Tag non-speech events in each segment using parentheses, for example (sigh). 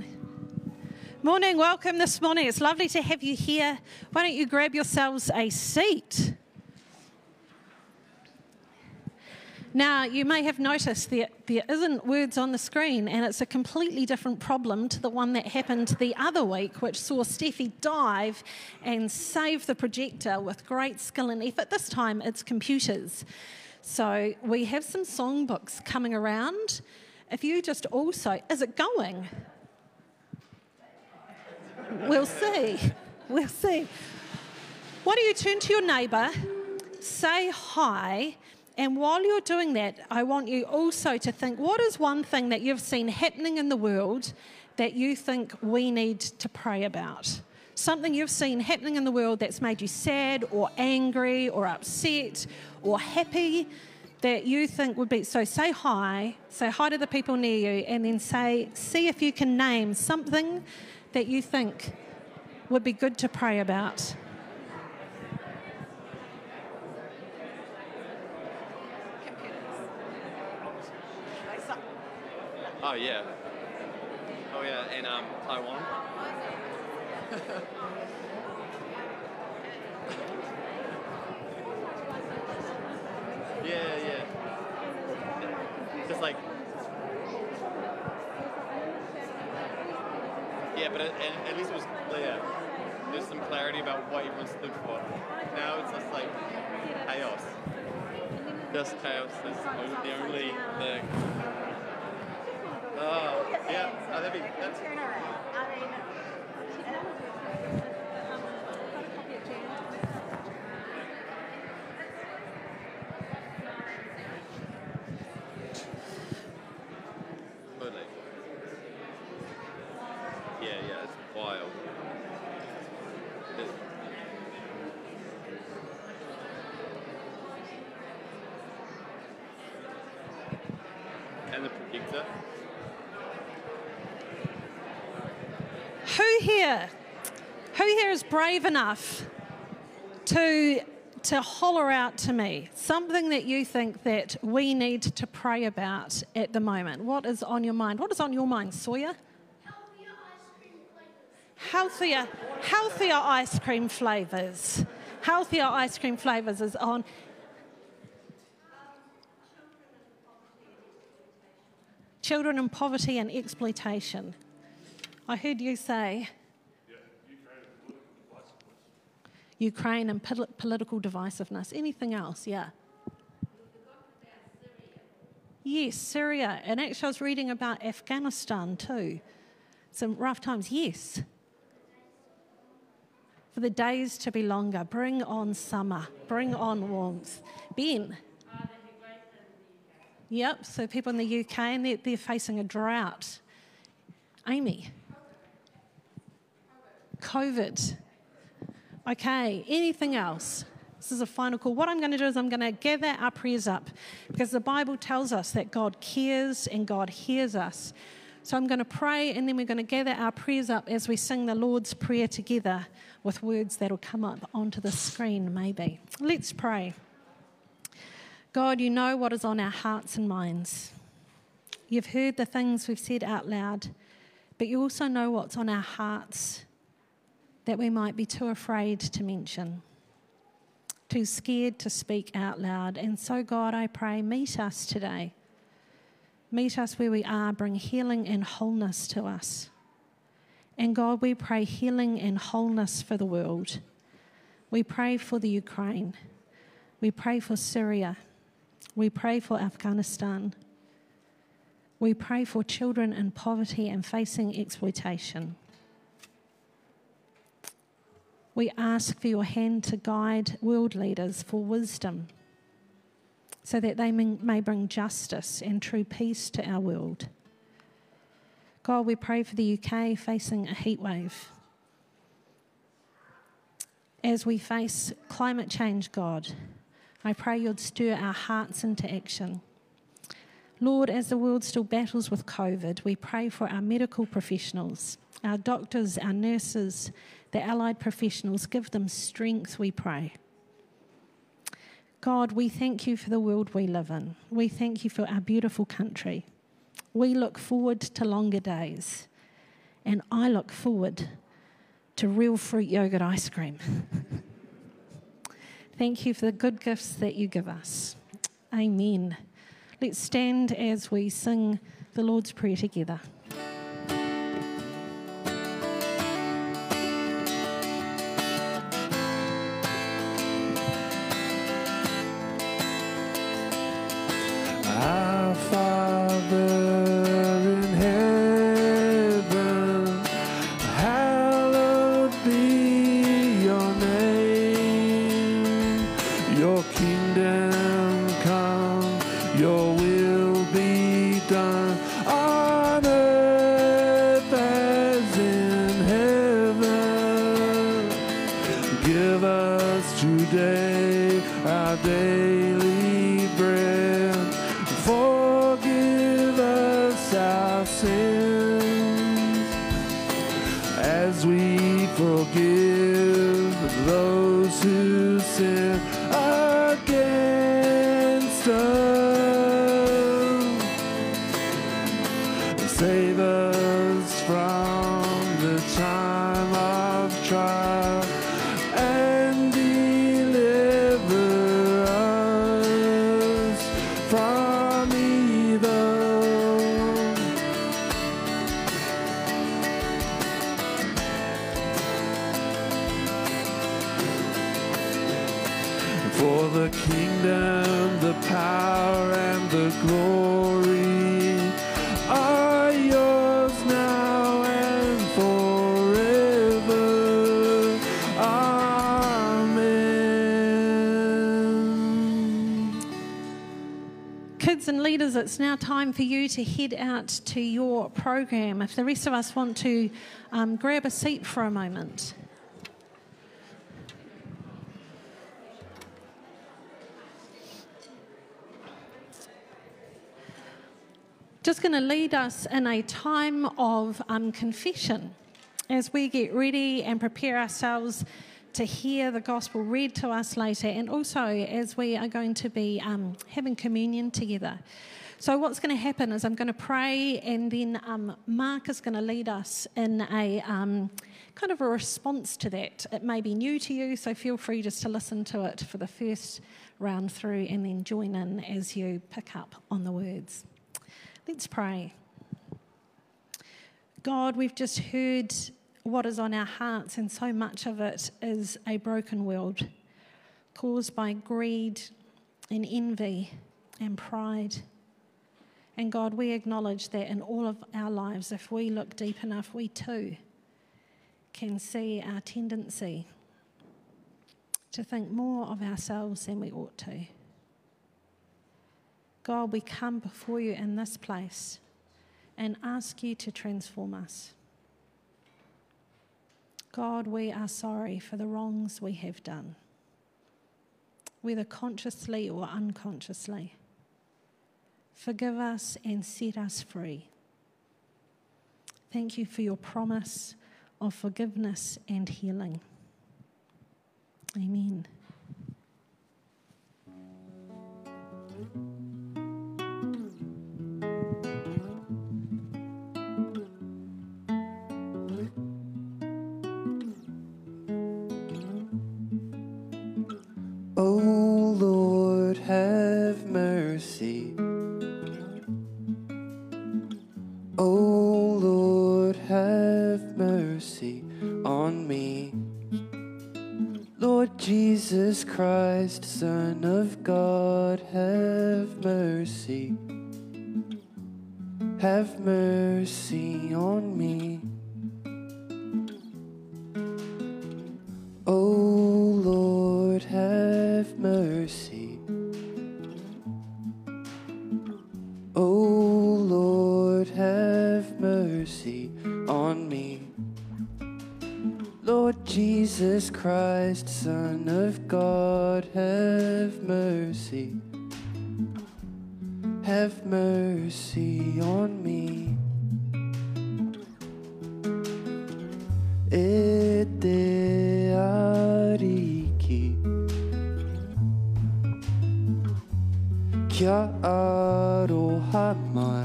(laughs) Morning, welcome this morning. It's lovely to have you here. Why don't you grab yourselves a seat? Now, you may have noticed that there isn't words on the screen, and it's a completely different problem to the one that happened the other week, which saw Steffi dive and save the projector with great skill and effort. This time it's computers. So we have some songbooks coming around. If you just also, is it going? We'll see. We'll see. Why don't you turn to your neighbour, say hi, and while you're doing that, I want you also to think what is one thing that you've seen happening in the world that you think we need to pray about? Something you've seen happening in the world that's made you sad or angry or upset or happy that you think would be. So say hi, say hi to the people near you, and then say, see if you can name something that you think would be good to pray about. Oh yeah. Oh yeah, in um, Taiwan. (laughs) yeah, yeah. Just like. Yeah, but at, at least it was clear. There's some clarity about what everyone stood for. Now it's just like chaos. Just chaos is the only thing. Oh, yeah. Oh, that'd be, that's, totally. Yeah, yeah, it's wild. It- and the projector. Who here, who here is brave enough to to holler out to me something that you think that we need to pray about at the moment? What is on your mind? What is on your mind, Sawyer? Healthier, healthier ice cream flavors. Healthier ice cream flavors is on. Children in poverty and exploitation. I heard you say Ukraine and pol- political divisiveness. Anything else? Yeah. Yes, Syria. And actually, I was reading about Afghanistan too. Some rough times. Yes. For the days to be longer. Bring on summer. Bring on warmth. Ben. Yep, so people in the UK and they're, they're facing a drought. Amy. COVID. Okay, anything else? This is a final call. What I'm going to do is I'm going to gather our prayers up because the Bible tells us that God cares and God hears us. So I'm going to pray and then we're going to gather our prayers up as we sing the Lord's Prayer together with words that'll come up onto the screen, maybe. Let's pray. God, you know what is on our hearts and minds. You've heard the things we've said out loud, but you also know what's on our hearts that we might be too afraid to mention, too scared to speak out loud. And so, God, I pray, meet us today. Meet us where we are, bring healing and wholeness to us. And God, we pray healing and wholeness for the world. We pray for the Ukraine. We pray for Syria. We pray for Afghanistan. We pray for children in poverty and facing exploitation. We ask for your hand to guide world leaders for wisdom so that they may bring justice and true peace to our world. God, we pray for the UK facing a heat wave. As we face climate change, God, I pray you'd stir our hearts into action. Lord, as the world still battles with COVID, we pray for our medical professionals, our doctors, our nurses, the allied professionals. Give them strength, we pray. God, we thank you for the world we live in. We thank you for our beautiful country. We look forward to longer days. And I look forward to real fruit yogurt ice cream. (laughs) Thank you for the good gifts that you give us. Amen. Let's stand as we sing the Lord's Prayer together. The kingdom, the power, and the glory are yours now and forever. Amen. Kids and leaders, it's now time for you to head out to your program. If the rest of us want to um, grab a seat for a moment. Just going to lead us in a time of um, confession as we get ready and prepare ourselves to hear the gospel read to us later, and also as we are going to be um, having communion together. So, what's going to happen is I'm going to pray, and then um, Mark is going to lead us in a um, kind of a response to that. It may be new to you, so feel free just to listen to it for the first round through and then join in as you pick up on the words. Let's pray. God, we've just heard what is on our hearts, and so much of it is a broken world caused by greed and envy and pride. And God, we acknowledge that in all of our lives, if we look deep enough, we too can see our tendency to think more of ourselves than we ought to. God, we come before you in this place and ask you to transform us. God, we are sorry for the wrongs we have done, whether consciously or unconsciously. Forgive us and set us free. Thank you for your promise of forgiveness and healing. Amen. Ete ariki Kia mai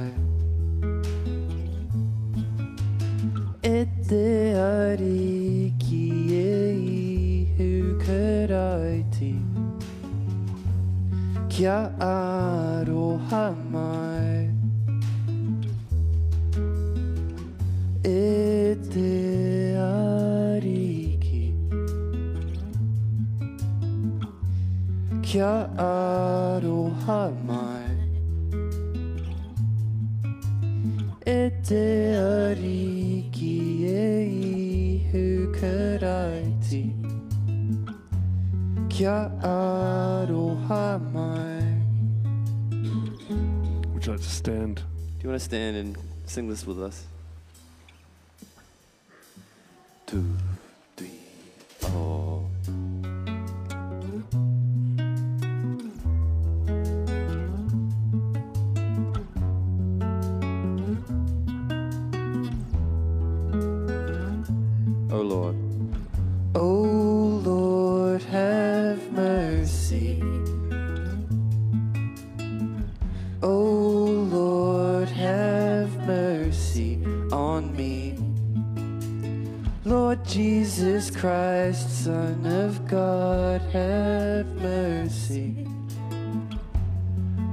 stand and sing this with us?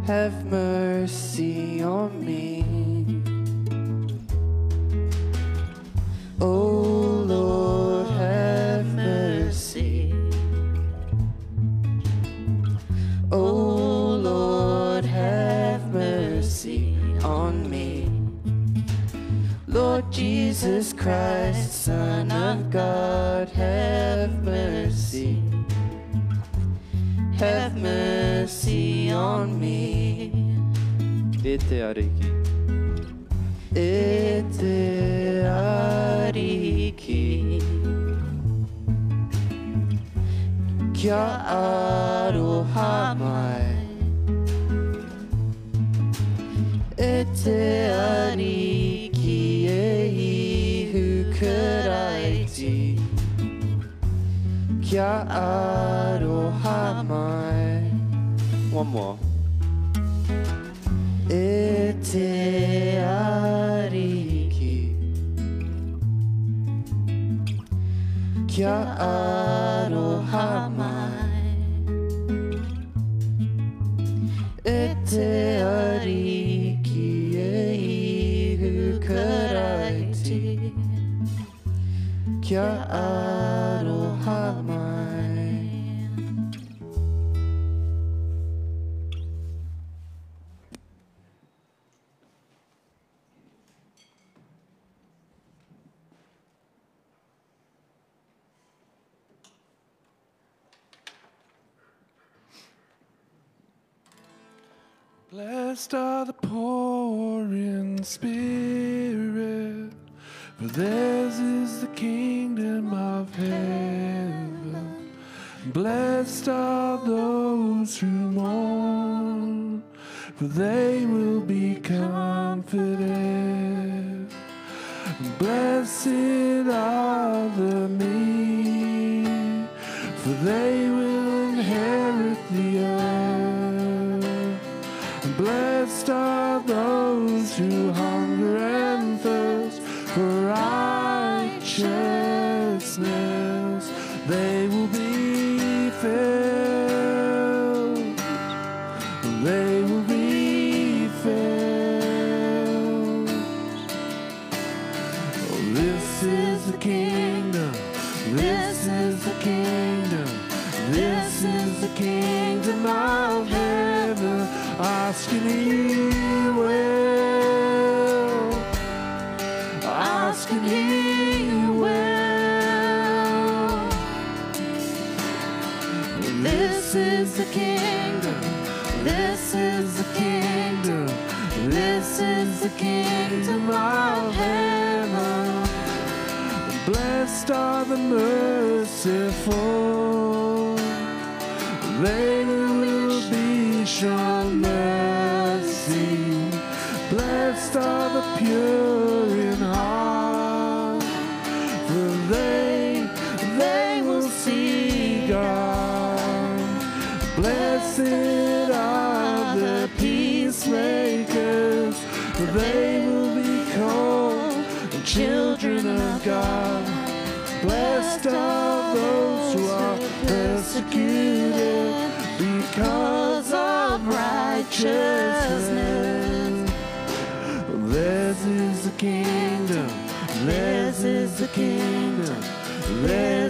Have mercy on me. O Lord, have mercy. O Lord, have mercy on me. Lord Jesus Christ, Son of God, e te ariki. E te ariki Kia aroha mai E te ariki e ihu karaiti Kia aroha mai One more. Aroha Blessed are the poor in spirit, for theirs is the kingdom of heaven. Blessed are those who mourn, for they will be comforted. Blessed are the meek, for they merciful. They will be shown mercy. Blessed are the pure because of righteousness. Theirs is the kingdom, theirs is the kingdom, theirs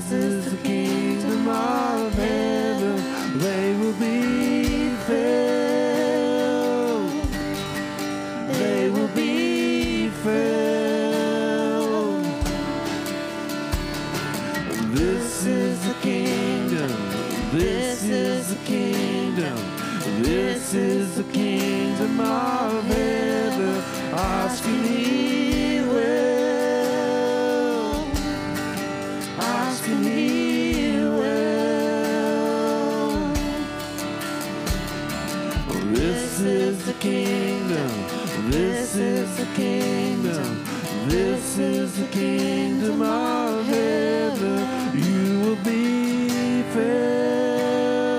is the kingdom of heaven. You will be filled,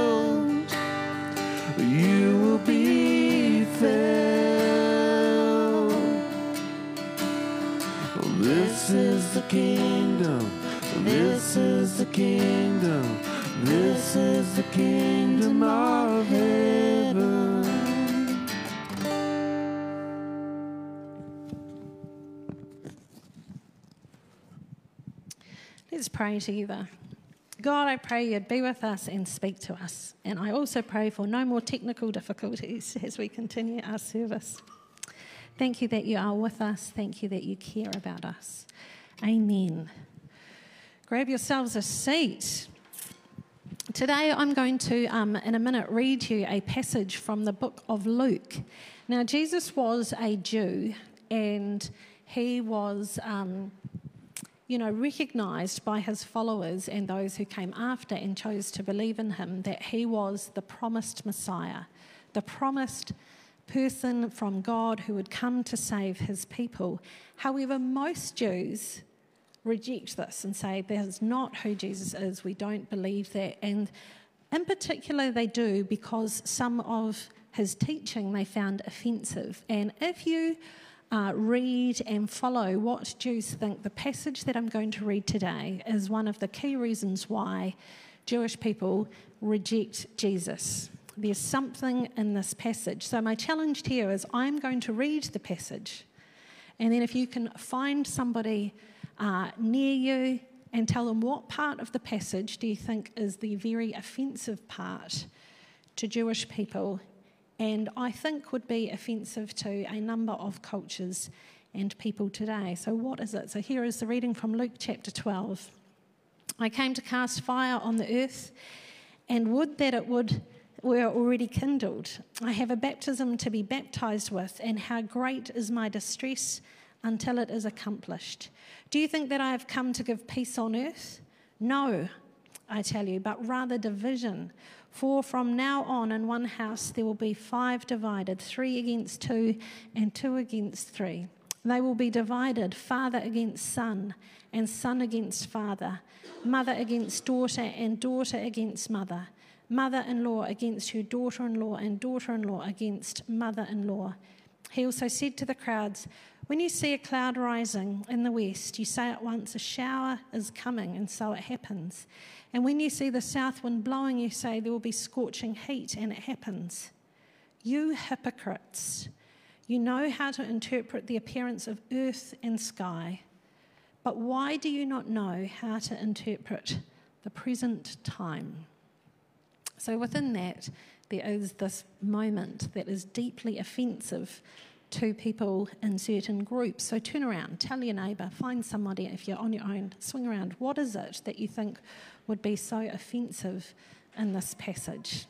you will be filled. This is the kingdom, this is the kingdom, this is the kingdom pray together. God, I pray you'd be with us and speak to us. And I also pray for no more technical difficulties (laughs) as we continue our service. Thank you that you are with us. Thank you that you care about us. Amen. Grab yourselves a seat. Today, I'm going to, um, in a minute, read you a passage from the book of Luke. Now, Jesus was a Jew and he was. Um, you know, recognized by his followers and those who came after and chose to believe in him that he was the promised Messiah, the promised person from God who would come to save his people. However, most Jews reject this and say that is not who Jesus is. We don't believe that. And in particular, they do because some of his teaching they found offensive. And if you uh, read and follow what Jews think, the passage that I'm going to read today is one of the key reasons why Jewish people reject Jesus. There's something in this passage. So, my challenge here is I'm going to read the passage, and then if you can find somebody uh, near you and tell them what part of the passage do you think is the very offensive part to Jewish people and I think would be offensive to a number of cultures and people today. So, what is it? So, here is the reading from Luke chapter 12. I came to cast fire on the earth, and would that it would were already kindled. I have a baptism to be baptized with, and how great is my distress until it is accomplished. Do you think that I have come to give peace on earth? No, I tell you, but rather division. For from now on in one house there will be five divided, three against two, and two against three. They will be divided, father against son, and son against father, mother against daughter, and daughter against mother, mother in law against her daughter in law, and daughter in law against mother in law. He also said to the crowds, When you see a cloud rising in the west, you say at once, A shower is coming, and so it happens. And when you see the south wind blowing, you say, There will be scorching heat, and it happens. You hypocrites, you know how to interpret the appearance of earth and sky, but why do you not know how to interpret the present time? So, within that, there is this moment that is deeply offensive two people in certain groups. So turn around, tell your neighbour, find somebody if you're on your own, swing around. What is it that you think would be so offensive in this passage?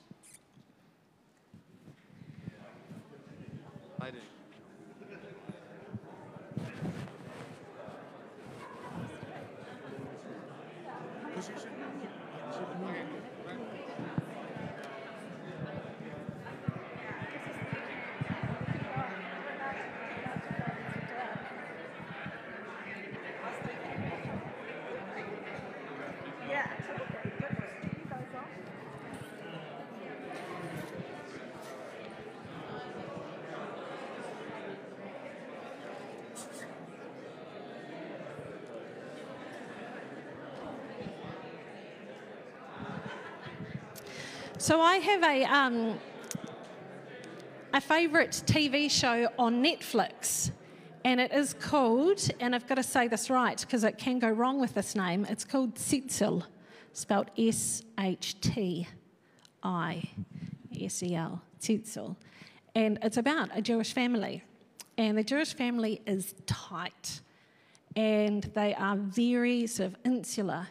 So I have a um, a favourite TV show on Netflix, and it is called, and I've got to say this right because it can go wrong with this name. It's called Shtisel, spelled S H T I S E L, Shtisel, and it's about a Jewish family, and the Jewish family is tight, and they are very sort of insular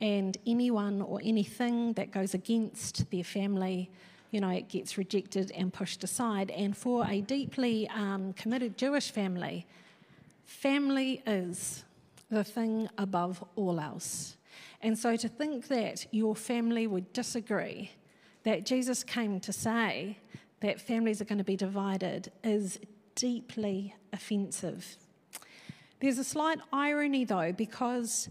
and anyone or anything that goes against their family, you know, it gets rejected and pushed aside. And for a deeply um, committed Jewish family, family is the thing above all else. And so to think that your family would disagree, that Jesus came to say that families are going to be divided, is deeply offensive. There's a slight irony, though, because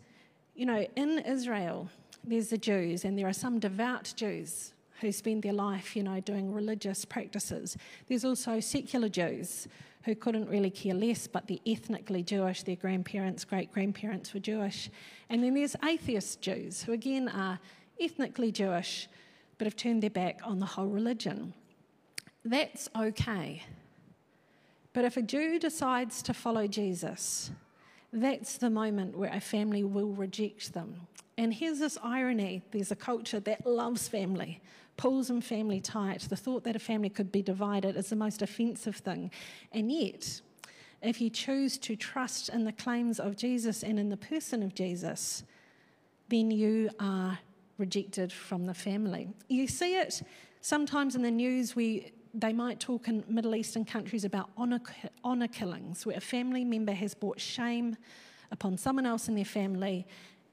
you know, in Israel, there's the Jews, and there are some devout Jews who spend their life, you know, doing religious practices. There's also secular Jews who couldn't really care less, but they're ethnically Jewish. Their grandparents, great grandparents were Jewish. And then there's atheist Jews who, again, are ethnically Jewish but have turned their back on the whole religion. That's okay. But if a Jew decides to follow Jesus, that's the moment where a family will reject them. And here's this irony there's a culture that loves family, pulls them family tight. The thought that a family could be divided is the most offensive thing. And yet, if you choose to trust in the claims of Jesus and in the person of Jesus, then you are rejected from the family. You see it sometimes in the news. We they might talk in Middle Eastern countries about honour, honour killings, where a family member has brought shame upon someone else in their family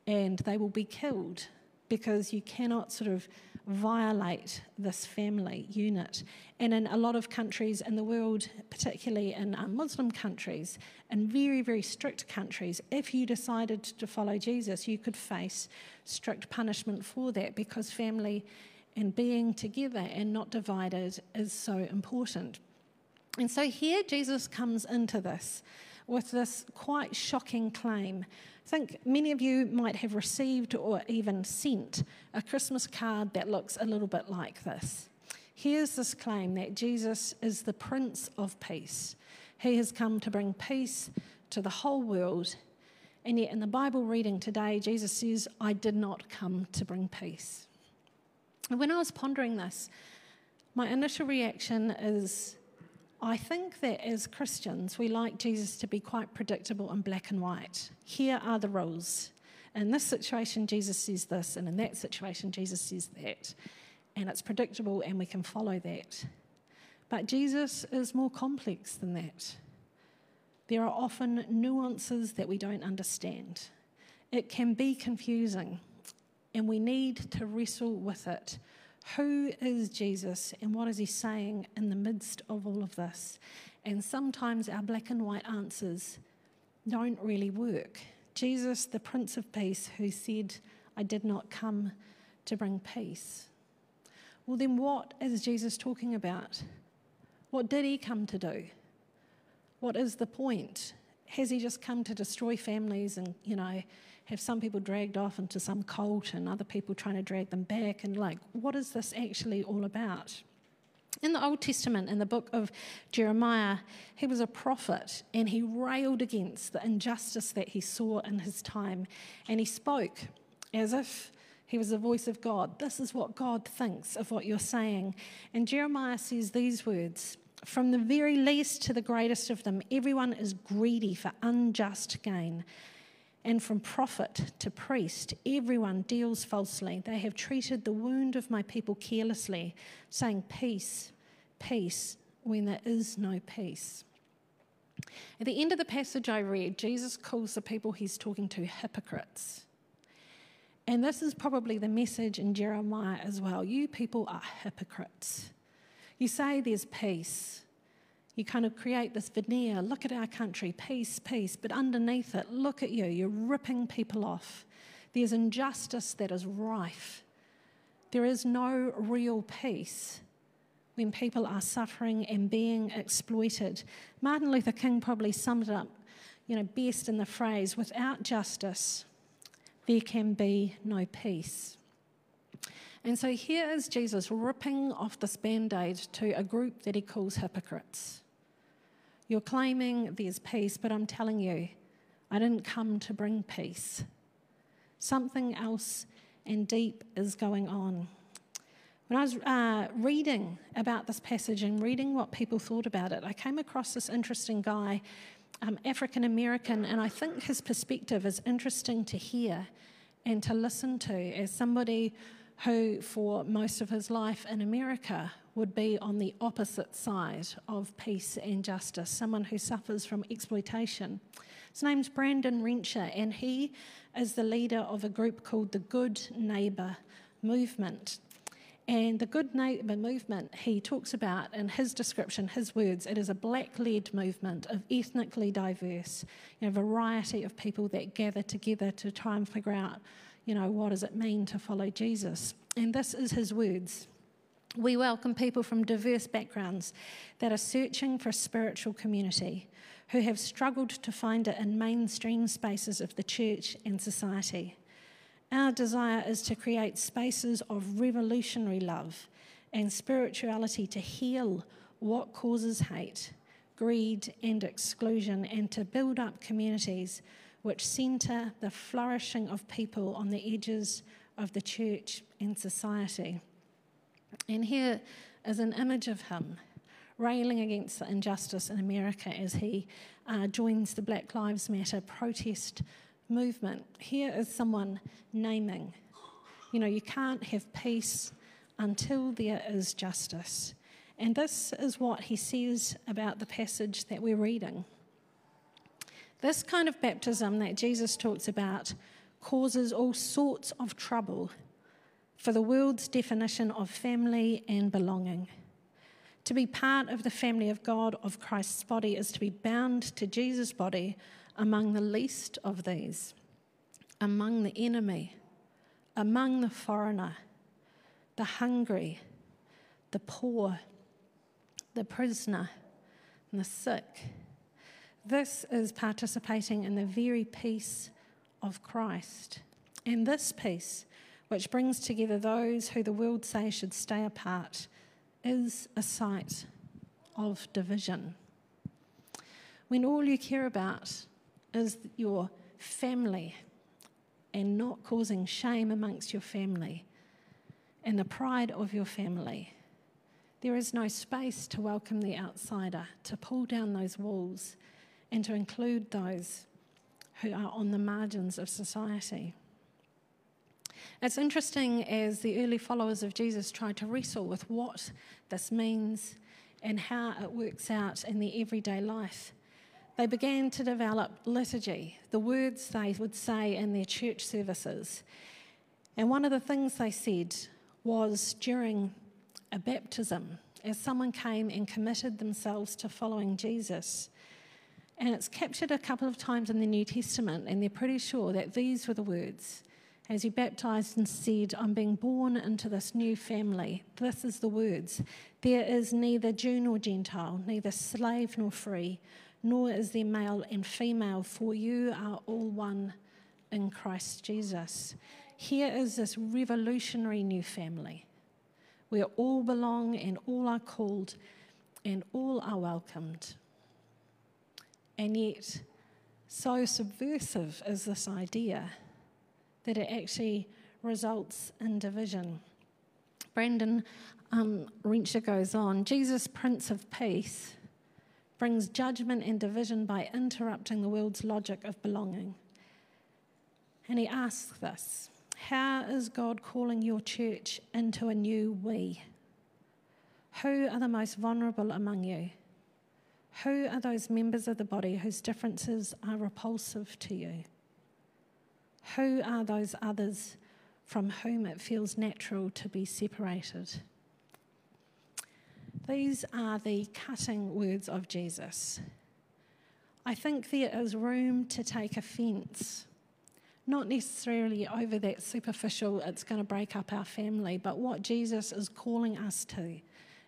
and they will be killed because you cannot sort of violate this family unit. And in a lot of countries in the world, particularly in uh, Muslim countries, and very, very strict countries, if you decided to follow Jesus, you could face strict punishment for that because family and being together and not divided is so important. And so here Jesus comes into this with this quite shocking claim. I think many of you might have received or even sent a Christmas card that looks a little bit like this. Here's this claim that Jesus is the Prince of Peace. He has come to bring peace to the whole world. And yet, in the Bible reading today, Jesus says, I did not come to bring peace. And when I was pondering this, my initial reaction is I think that as Christians, we like Jesus to be quite predictable and black and white. Here are the rules. In this situation, Jesus says this, and in that situation, Jesus says that. And it's predictable, and we can follow that. But Jesus is more complex than that. There are often nuances that we don't understand. It can be confusing and we need to wrestle with it. Who is Jesus and what is he saying in the midst of all of this? And sometimes our black and white answers don't really work. Jesus, the Prince of Peace, who said, I did not come to bring peace. Well, then what is Jesus talking about? What did he come to do? What is the point? Has he just come to destroy families and, you know, have some people dragged off into some cult and other people trying to drag them back. And like, what is this actually all about? In the Old Testament, in the book of Jeremiah, he was a prophet and he railed against the injustice that he saw in his time. And he spoke as if he was the voice of God. This is what God thinks of what you're saying. And Jeremiah says these words From the very least to the greatest of them, everyone is greedy for unjust gain and from prophet to priest, everyone deals falsely. They have treated the wound of my people carelessly, saying, Peace, peace, when there is no peace. At the end of the passage I read, Jesus calls the people he's talking to hypocrites. And this is probably the message in Jeremiah as well. You people are hypocrites. You say there's peace, you kind of create this veneer look at our country, peace, peace, but underneath it, look at you, you're ripping people off. There's injustice that is rife. There is no real peace when people are suffering and being exploited. Martin Luther King probably summed it up, you know, best in the phrase, without justice, there can be no peace. And so here is Jesus ripping off this band aid to a group that he calls hypocrites. You're claiming there's peace, but I'm telling you, I didn't come to bring peace. Something else and deep is going on. When I was uh, reading about this passage and reading what people thought about it, I came across this interesting guy, um, African American, and I think his perspective is interesting to hear and to listen to as somebody who, for most of his life in America, would be on the opposite side of peace and justice, someone who suffers from exploitation. His name's Brandon Wrencher, and he is the leader of a group called the Good Neighbour Movement. And the Good Neighbour movement, he talks about in his description, his words, it is a black led movement of ethnically diverse, you know, variety of people that gather together to try and figure out, you know, what does it mean to follow Jesus. And this is his words. We welcome people from diverse backgrounds that are searching for a spiritual community, who have struggled to find it in mainstream spaces of the church and society. Our desire is to create spaces of revolutionary love and spirituality to heal what causes hate, greed, and exclusion, and to build up communities which centre the flourishing of people on the edges of the church and society. And here is an image of him railing against the injustice in America as he uh, joins the Black Lives Matter protest movement. Here is someone naming, you know, you can't have peace until there is justice. And this is what he says about the passage that we're reading. This kind of baptism that Jesus talks about causes all sorts of trouble for the world's definition of family and belonging. To be part of the family of God, of Christ's body, is to be bound to Jesus' body among the least of these, among the enemy, among the foreigner, the hungry, the poor, the prisoner, and the sick. This is participating in the very peace of Christ. And this peace, which brings together those who the world say should stay apart, is a site of division. When all you care about is your family and not causing shame amongst your family and the pride of your family, there is no space to welcome the outsider, to pull down those walls, and to include those who are on the margins of society. It's interesting as the early followers of Jesus tried to wrestle with what this means and how it works out in their everyday life. They began to develop liturgy, the words they would say in their church services. And one of the things they said was during a baptism, as someone came and committed themselves to following Jesus. And it's captured a couple of times in the New Testament, and they're pretty sure that these were the words as he baptized and said, I'm being born into this new family. This is the words. There is neither Jew nor Gentile, neither slave nor free, nor is there male and female, for you are all one in Christ Jesus. Here is this revolutionary new family where all belong and all are called and all are welcomed. And yet, so subversive is this idea that it actually results in division. Brandon um, Wrencher goes on Jesus, Prince of Peace, brings judgment and division by interrupting the world's logic of belonging. And he asks this How is God calling your church into a new we? Who are the most vulnerable among you? Who are those members of the body whose differences are repulsive to you? Who are those others from whom it feels natural to be separated? These are the cutting words of Jesus. I think there is room to take offence, not necessarily over that superficial, it's going to break up our family, but what Jesus is calling us to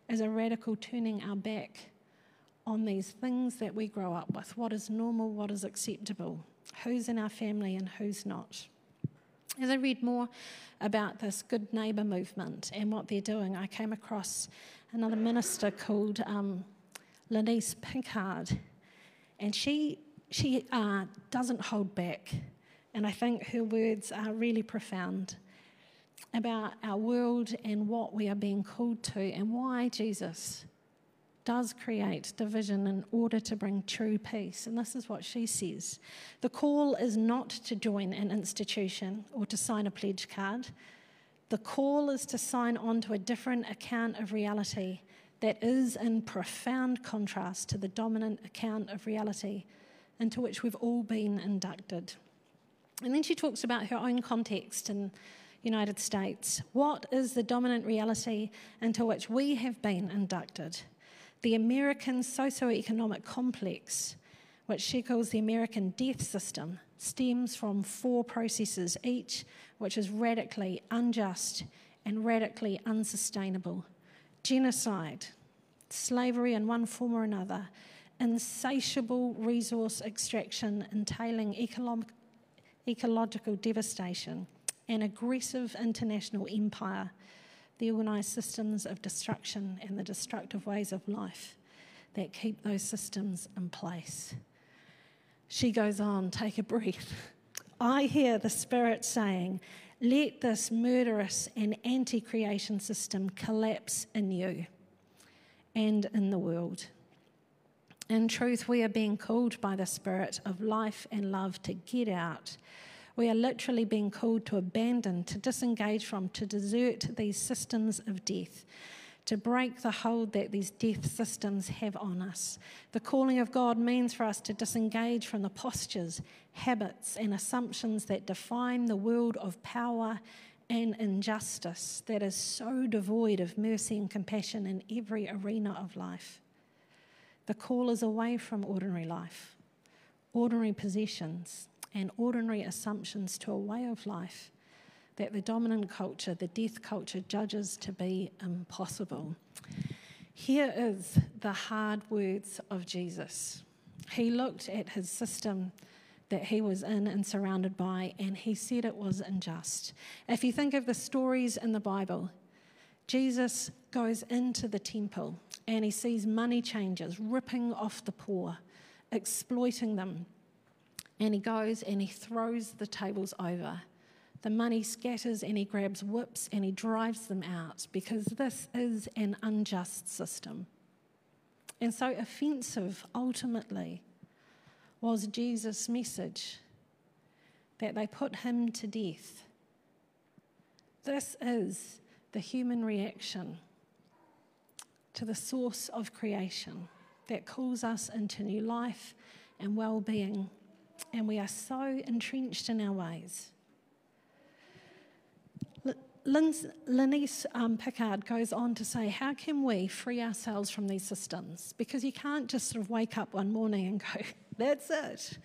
is a radical turning our back on these things that we grow up with what is normal, what is acceptable who's in our family and who's not. As I read more about this Good Neighbour movement and what they're doing, I came across another minister called um, Lenise Pinkard, and she she uh, doesn't hold back, and I think her words are really profound about our world and what we are being called to, and why Jesus does create division in order to bring true peace. And this is what she says The call is not to join an institution or to sign a pledge card. The call is to sign on to a different account of reality that is in profound contrast to the dominant account of reality into which we've all been inducted. And then she talks about her own context in United States. What is the dominant reality into which we have been inducted? The American socio-economic complex, which she calls the American death system, stems from four processes, each which is radically unjust and radically unsustainable. Genocide, slavery in one form or another, insatiable resource extraction entailing ecological devastation, and aggressive international empire, the organised systems of destruction and the destructive ways of life that keep those systems in place. She goes on, take a breath. (laughs) I hear the Spirit saying, Let this murderous and anti creation system collapse in you and in the world. In truth, we are being called by the Spirit of life and love to get out. We are literally being called to abandon, to disengage from, to desert these systems of death, to break the hold that these death systems have on us. The calling of God means for us to disengage from the postures, habits, and assumptions that define the world of power and injustice that is so devoid of mercy and compassion in every arena of life. The call is away from ordinary life, ordinary possessions, and ordinary assumptions to a way of life that the dominant culture, the death culture, judges to be impossible. Here is the hard words of Jesus. He looked at his system that he was in and surrounded by, and he said it was unjust. If you think of the stories in the Bible, Jesus goes into the temple and he sees money changers ripping off the poor, exploiting them. And he goes and he throws the tables over. The money scatters and he grabs whips and he drives them out because this is an unjust system. And so offensive, ultimately, was Jesus' message that they put him to death. This is the human reaction to the source of creation that calls us into new life and well being, and we are so entrenched in our ways. Lenise um, goes on to say, How can we free ourselves from these systems? Because you can't just sort of wake up one morning and go, (laughs) That's it.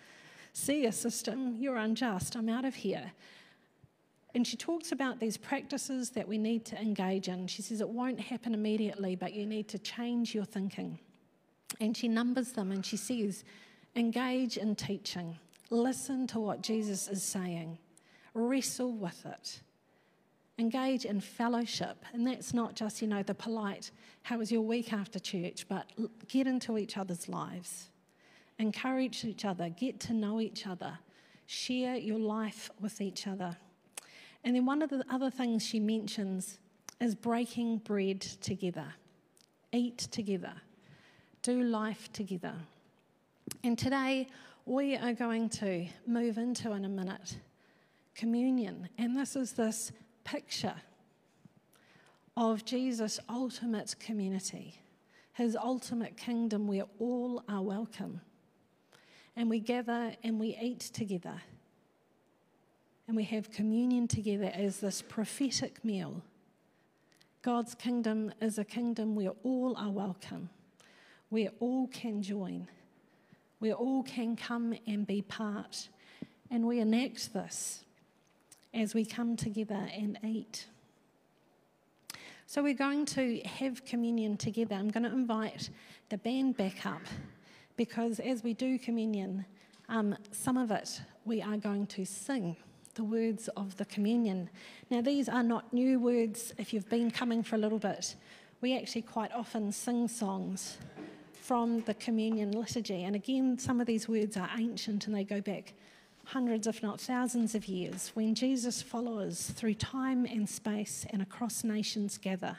See a system, you're unjust, I'm out of here. And she talks about these practices that we need to engage in. She says it won't happen immediately, but you need to change your thinking. And she numbers them and she says, engage in teaching, listen to what Jesus is saying, wrestle with it, engage in fellowship. And that's not just, you know, the polite, how was your week after church, but get into each other's lives, encourage each other, get to know each other, share your life with each other. And then one of the other things she mentions is breaking bread together, eat together, do life together. And today we are going to move into, in a minute, communion. And this is this picture of Jesus' ultimate community, his ultimate kingdom where all are welcome. And we gather and we eat together and we have communion together as this prophetic meal. God's kingdom is a kingdom where all are welcome, where all can join, where all can come and be part. And we enact this as we come together and eat. So we're going to have communion together. I'm going to invite the band back up because as we do communion, um, some of it we are going to sing the words of the communion. Now, these are not new words if you've been coming for a little bit. We actually quite often sing songs from the communion liturgy. And again, some of these words are ancient and they go back hundreds, if not thousands of years, when Jesus' followers, through time and space and across nations, gather.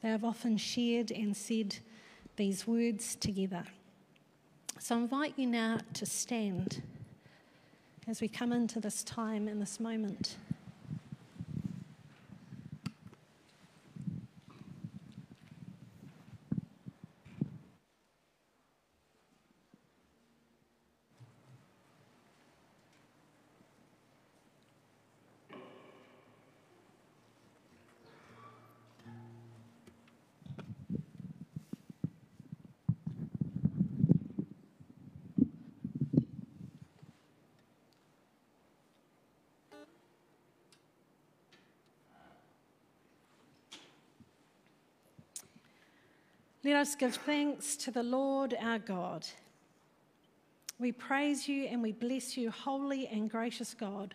They have often shared and said these words together. So I invite you now to stand as we come into this time and this moment. Let us give thanks to the Lord our God. We praise you and we bless you, holy and gracious God,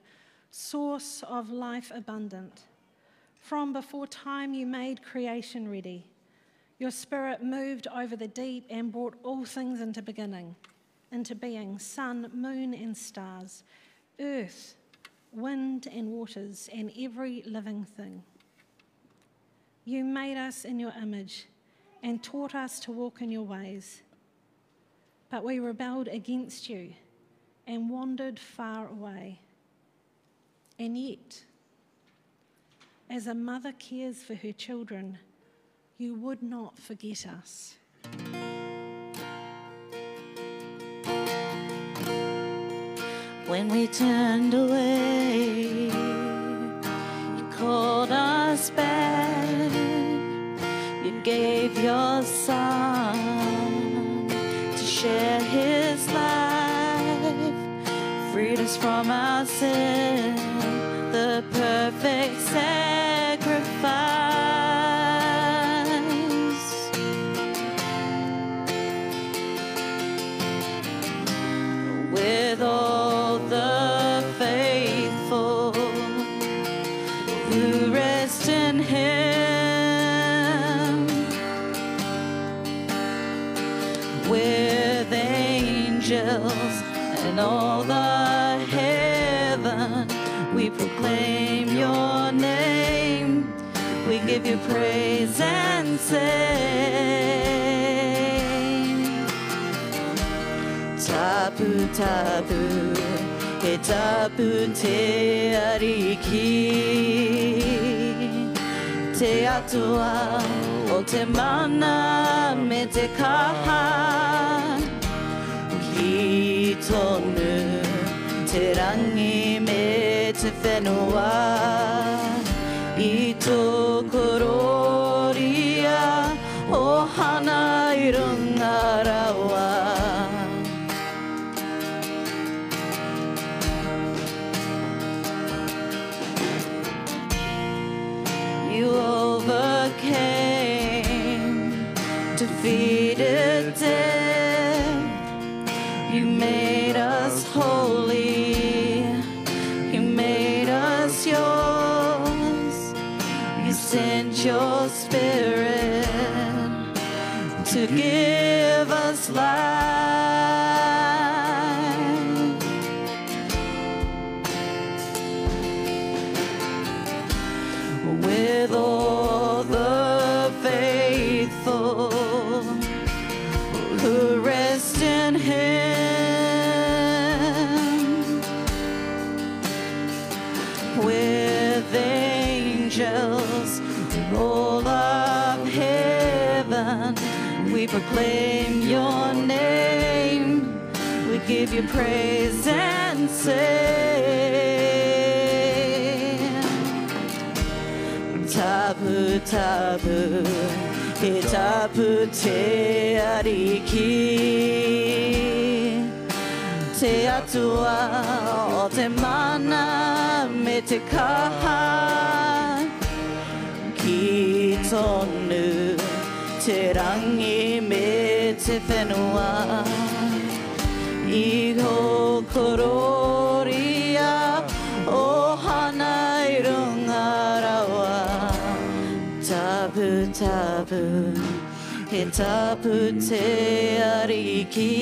source of life abundant. From before time you made creation ready. Your spirit moved over the deep and brought all things into beginning, into being sun, moon, and stars, earth, wind, and waters, and every living thing. You made us in your image and taught us to walk in your ways. But we rebelled against you and wandered far away. And yet, as a mother cares for her children, you would not forget us. When we turned away, you called us back. Gave your son to share his life, freed us from our sin, with angels and all the heaven, we proclaim Your name. We give You praise and say. tapu tapu e tapu te ariki te atua te mana me te kaha. Ki tonu te rangi me te whenua. I tō kororia o hana i runga angels and all of heaven, we proclaim Your name. We give You praise and say. tapu e tapu te ariki te atua o te mana me kaha tonu Te rangi me te whenua. I ho kororia O hana i runga rawa. Tapu tapu He tapu te ariki.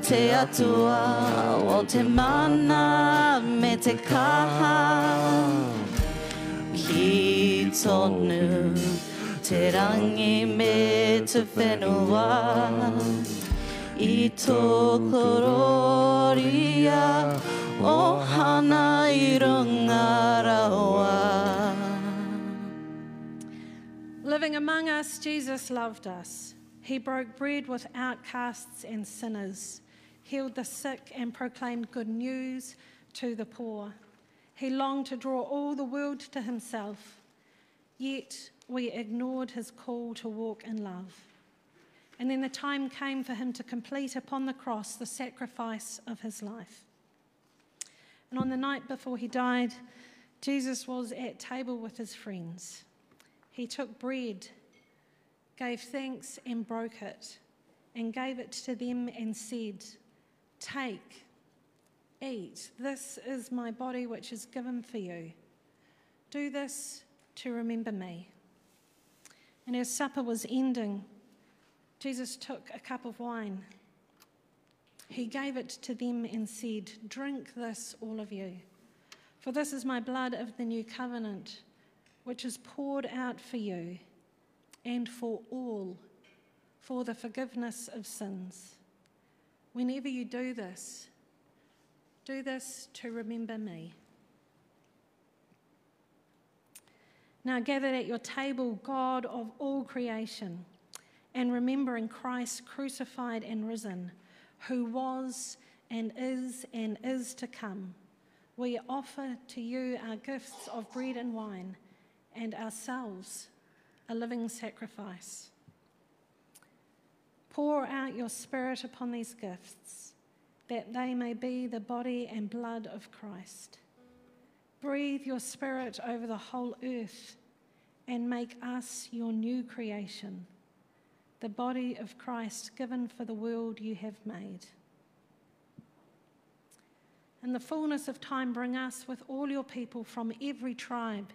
Te atua o te mana me te kaha. Whenua I tō kororia o hana i Living among us, Jesus loved us. He broke bread with outcasts and sinners, healed the sick, and proclaimed good news to the poor. He longed to draw all the world to himself, yet we ignored his call to walk in love. And then the time came for him to complete upon the cross the sacrifice of his life. And on the night before he died, Jesus was at table with his friends. He took bread, gave thanks, and broke it, and gave it to them and said, Take, eat. This is my body, which is given for you. Do this to remember me. And as supper was ending, Jesus took a cup of wine. He gave it to them and said, Drink this, all of you, for this is my blood of the new covenant, which is poured out for you and for all for the forgiveness of sins. Whenever you do this, do this to remember me. Now, gathered at your table, God of all creation, and remembering Christ crucified and risen, who was and is and is to come, we offer to you our gifts of bread and wine and ourselves a living sacrifice. Pour out your Spirit upon these gifts, that they may be the body and blood of Christ. Breathe your Spirit over the whole earth and make us your new creation, the body of Christ given for the world you have made. In the fullness of time, bring us with all your people from every tribe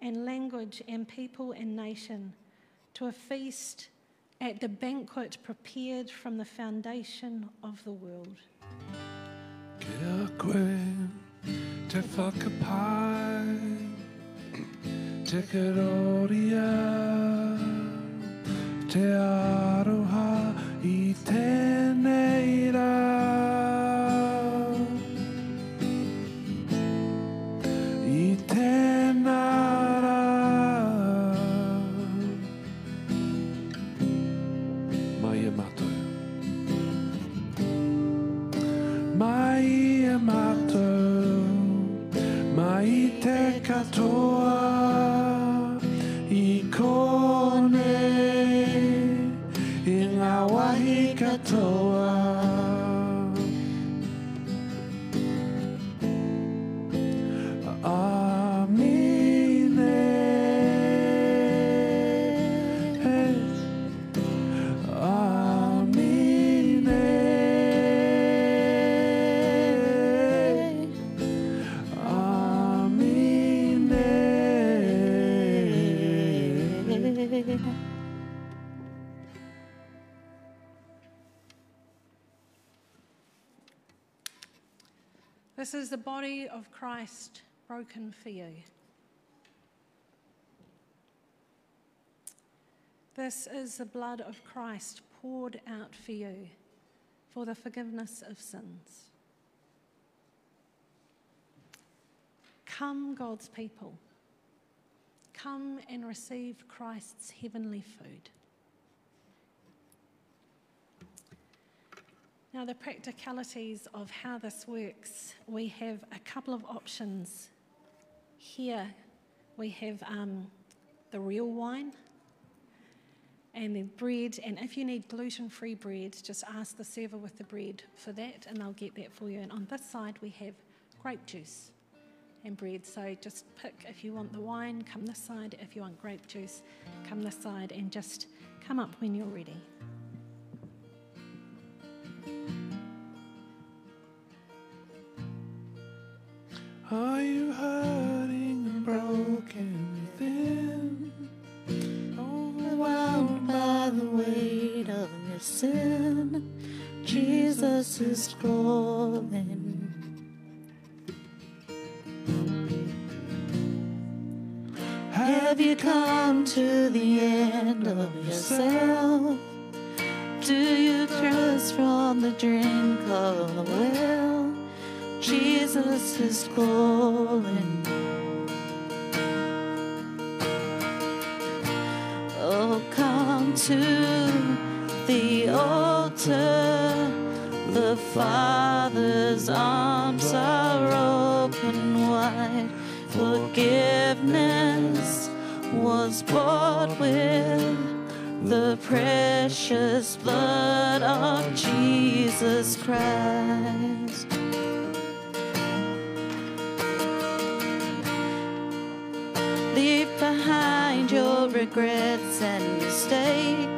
and language and people and nation to a feast at the banquet prepared from the foundation of the world. Te aroha body of Christ broken for you. This is the blood of Christ poured out for you for the forgiveness of sins. Come, God's people. Come and receive Christ's heavenly food. Now, the practicalities of how this works, we have a couple of options. Here we have um, the real wine and then bread. And if you need gluten free bread, just ask the server with the bread for that, and they'll get that for you. And on this side, we have grape juice and bread. So just pick if you want the wine, come this side. If you want grape juice, come this side, and just come up when you're ready. Jesus is calling. Have you come to the end of yourself? Do you trust from the drink of the well? Jesus is calling. Oh, come to the altar. The Father's arms are open wide. Forgiveness was bought with the precious blood of Jesus Christ. Leave behind your regrets and mistakes.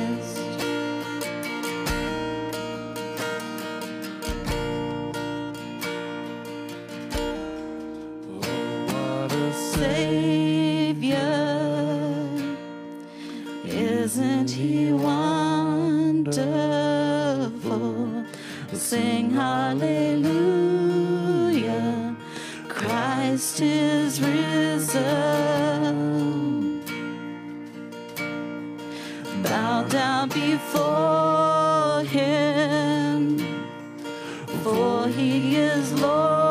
Hallelujah. Christ is risen. Bow down before him for he is Lord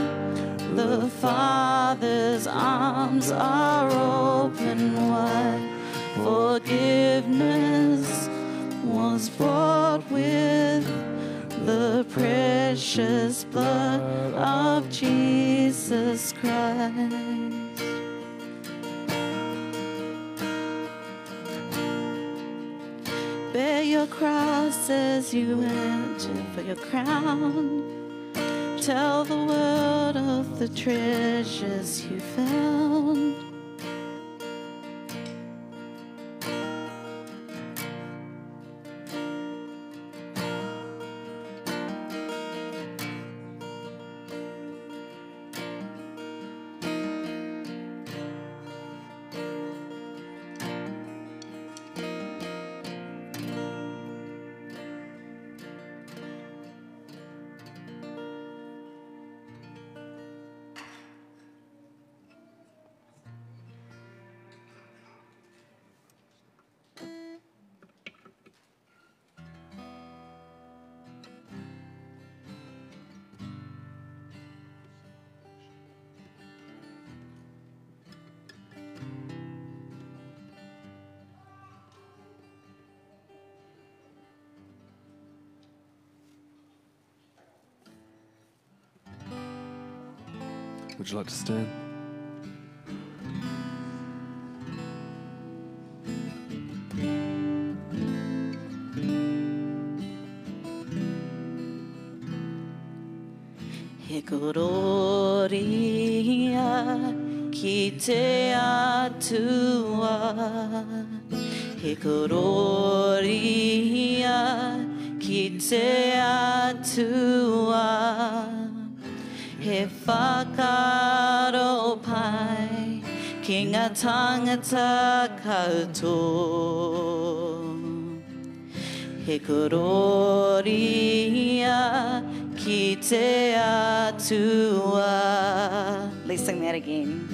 The Father's arms are open wide. Forgiveness was bought with the precious blood of Jesus Christ. Bear your cross as you enter for your crown. Tell the world of the treasures you found. Would you like to stand? Hikuroria ki ki te atua He kororia ki te tangata koutou He kororia ki te atua. Let's sing that again.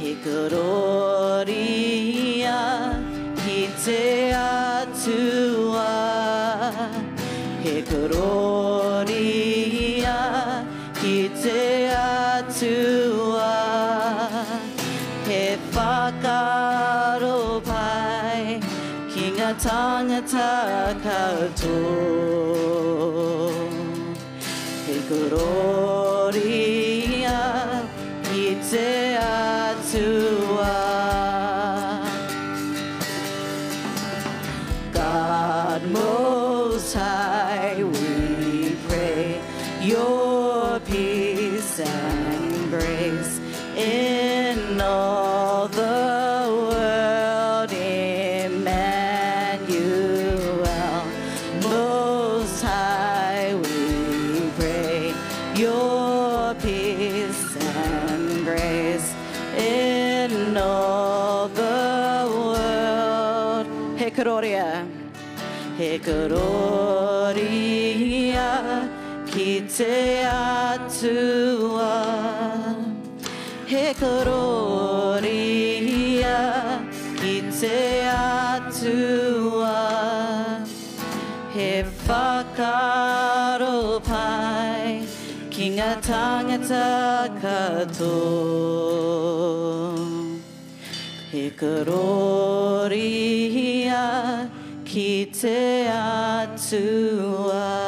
He kororia ki te atua. He kororia ki te atua. Ki ngā tangata koutou. He te atua. God kororia ki te atua. He whakaro pai ki ngā tangata katoa. He kororia ki te atua.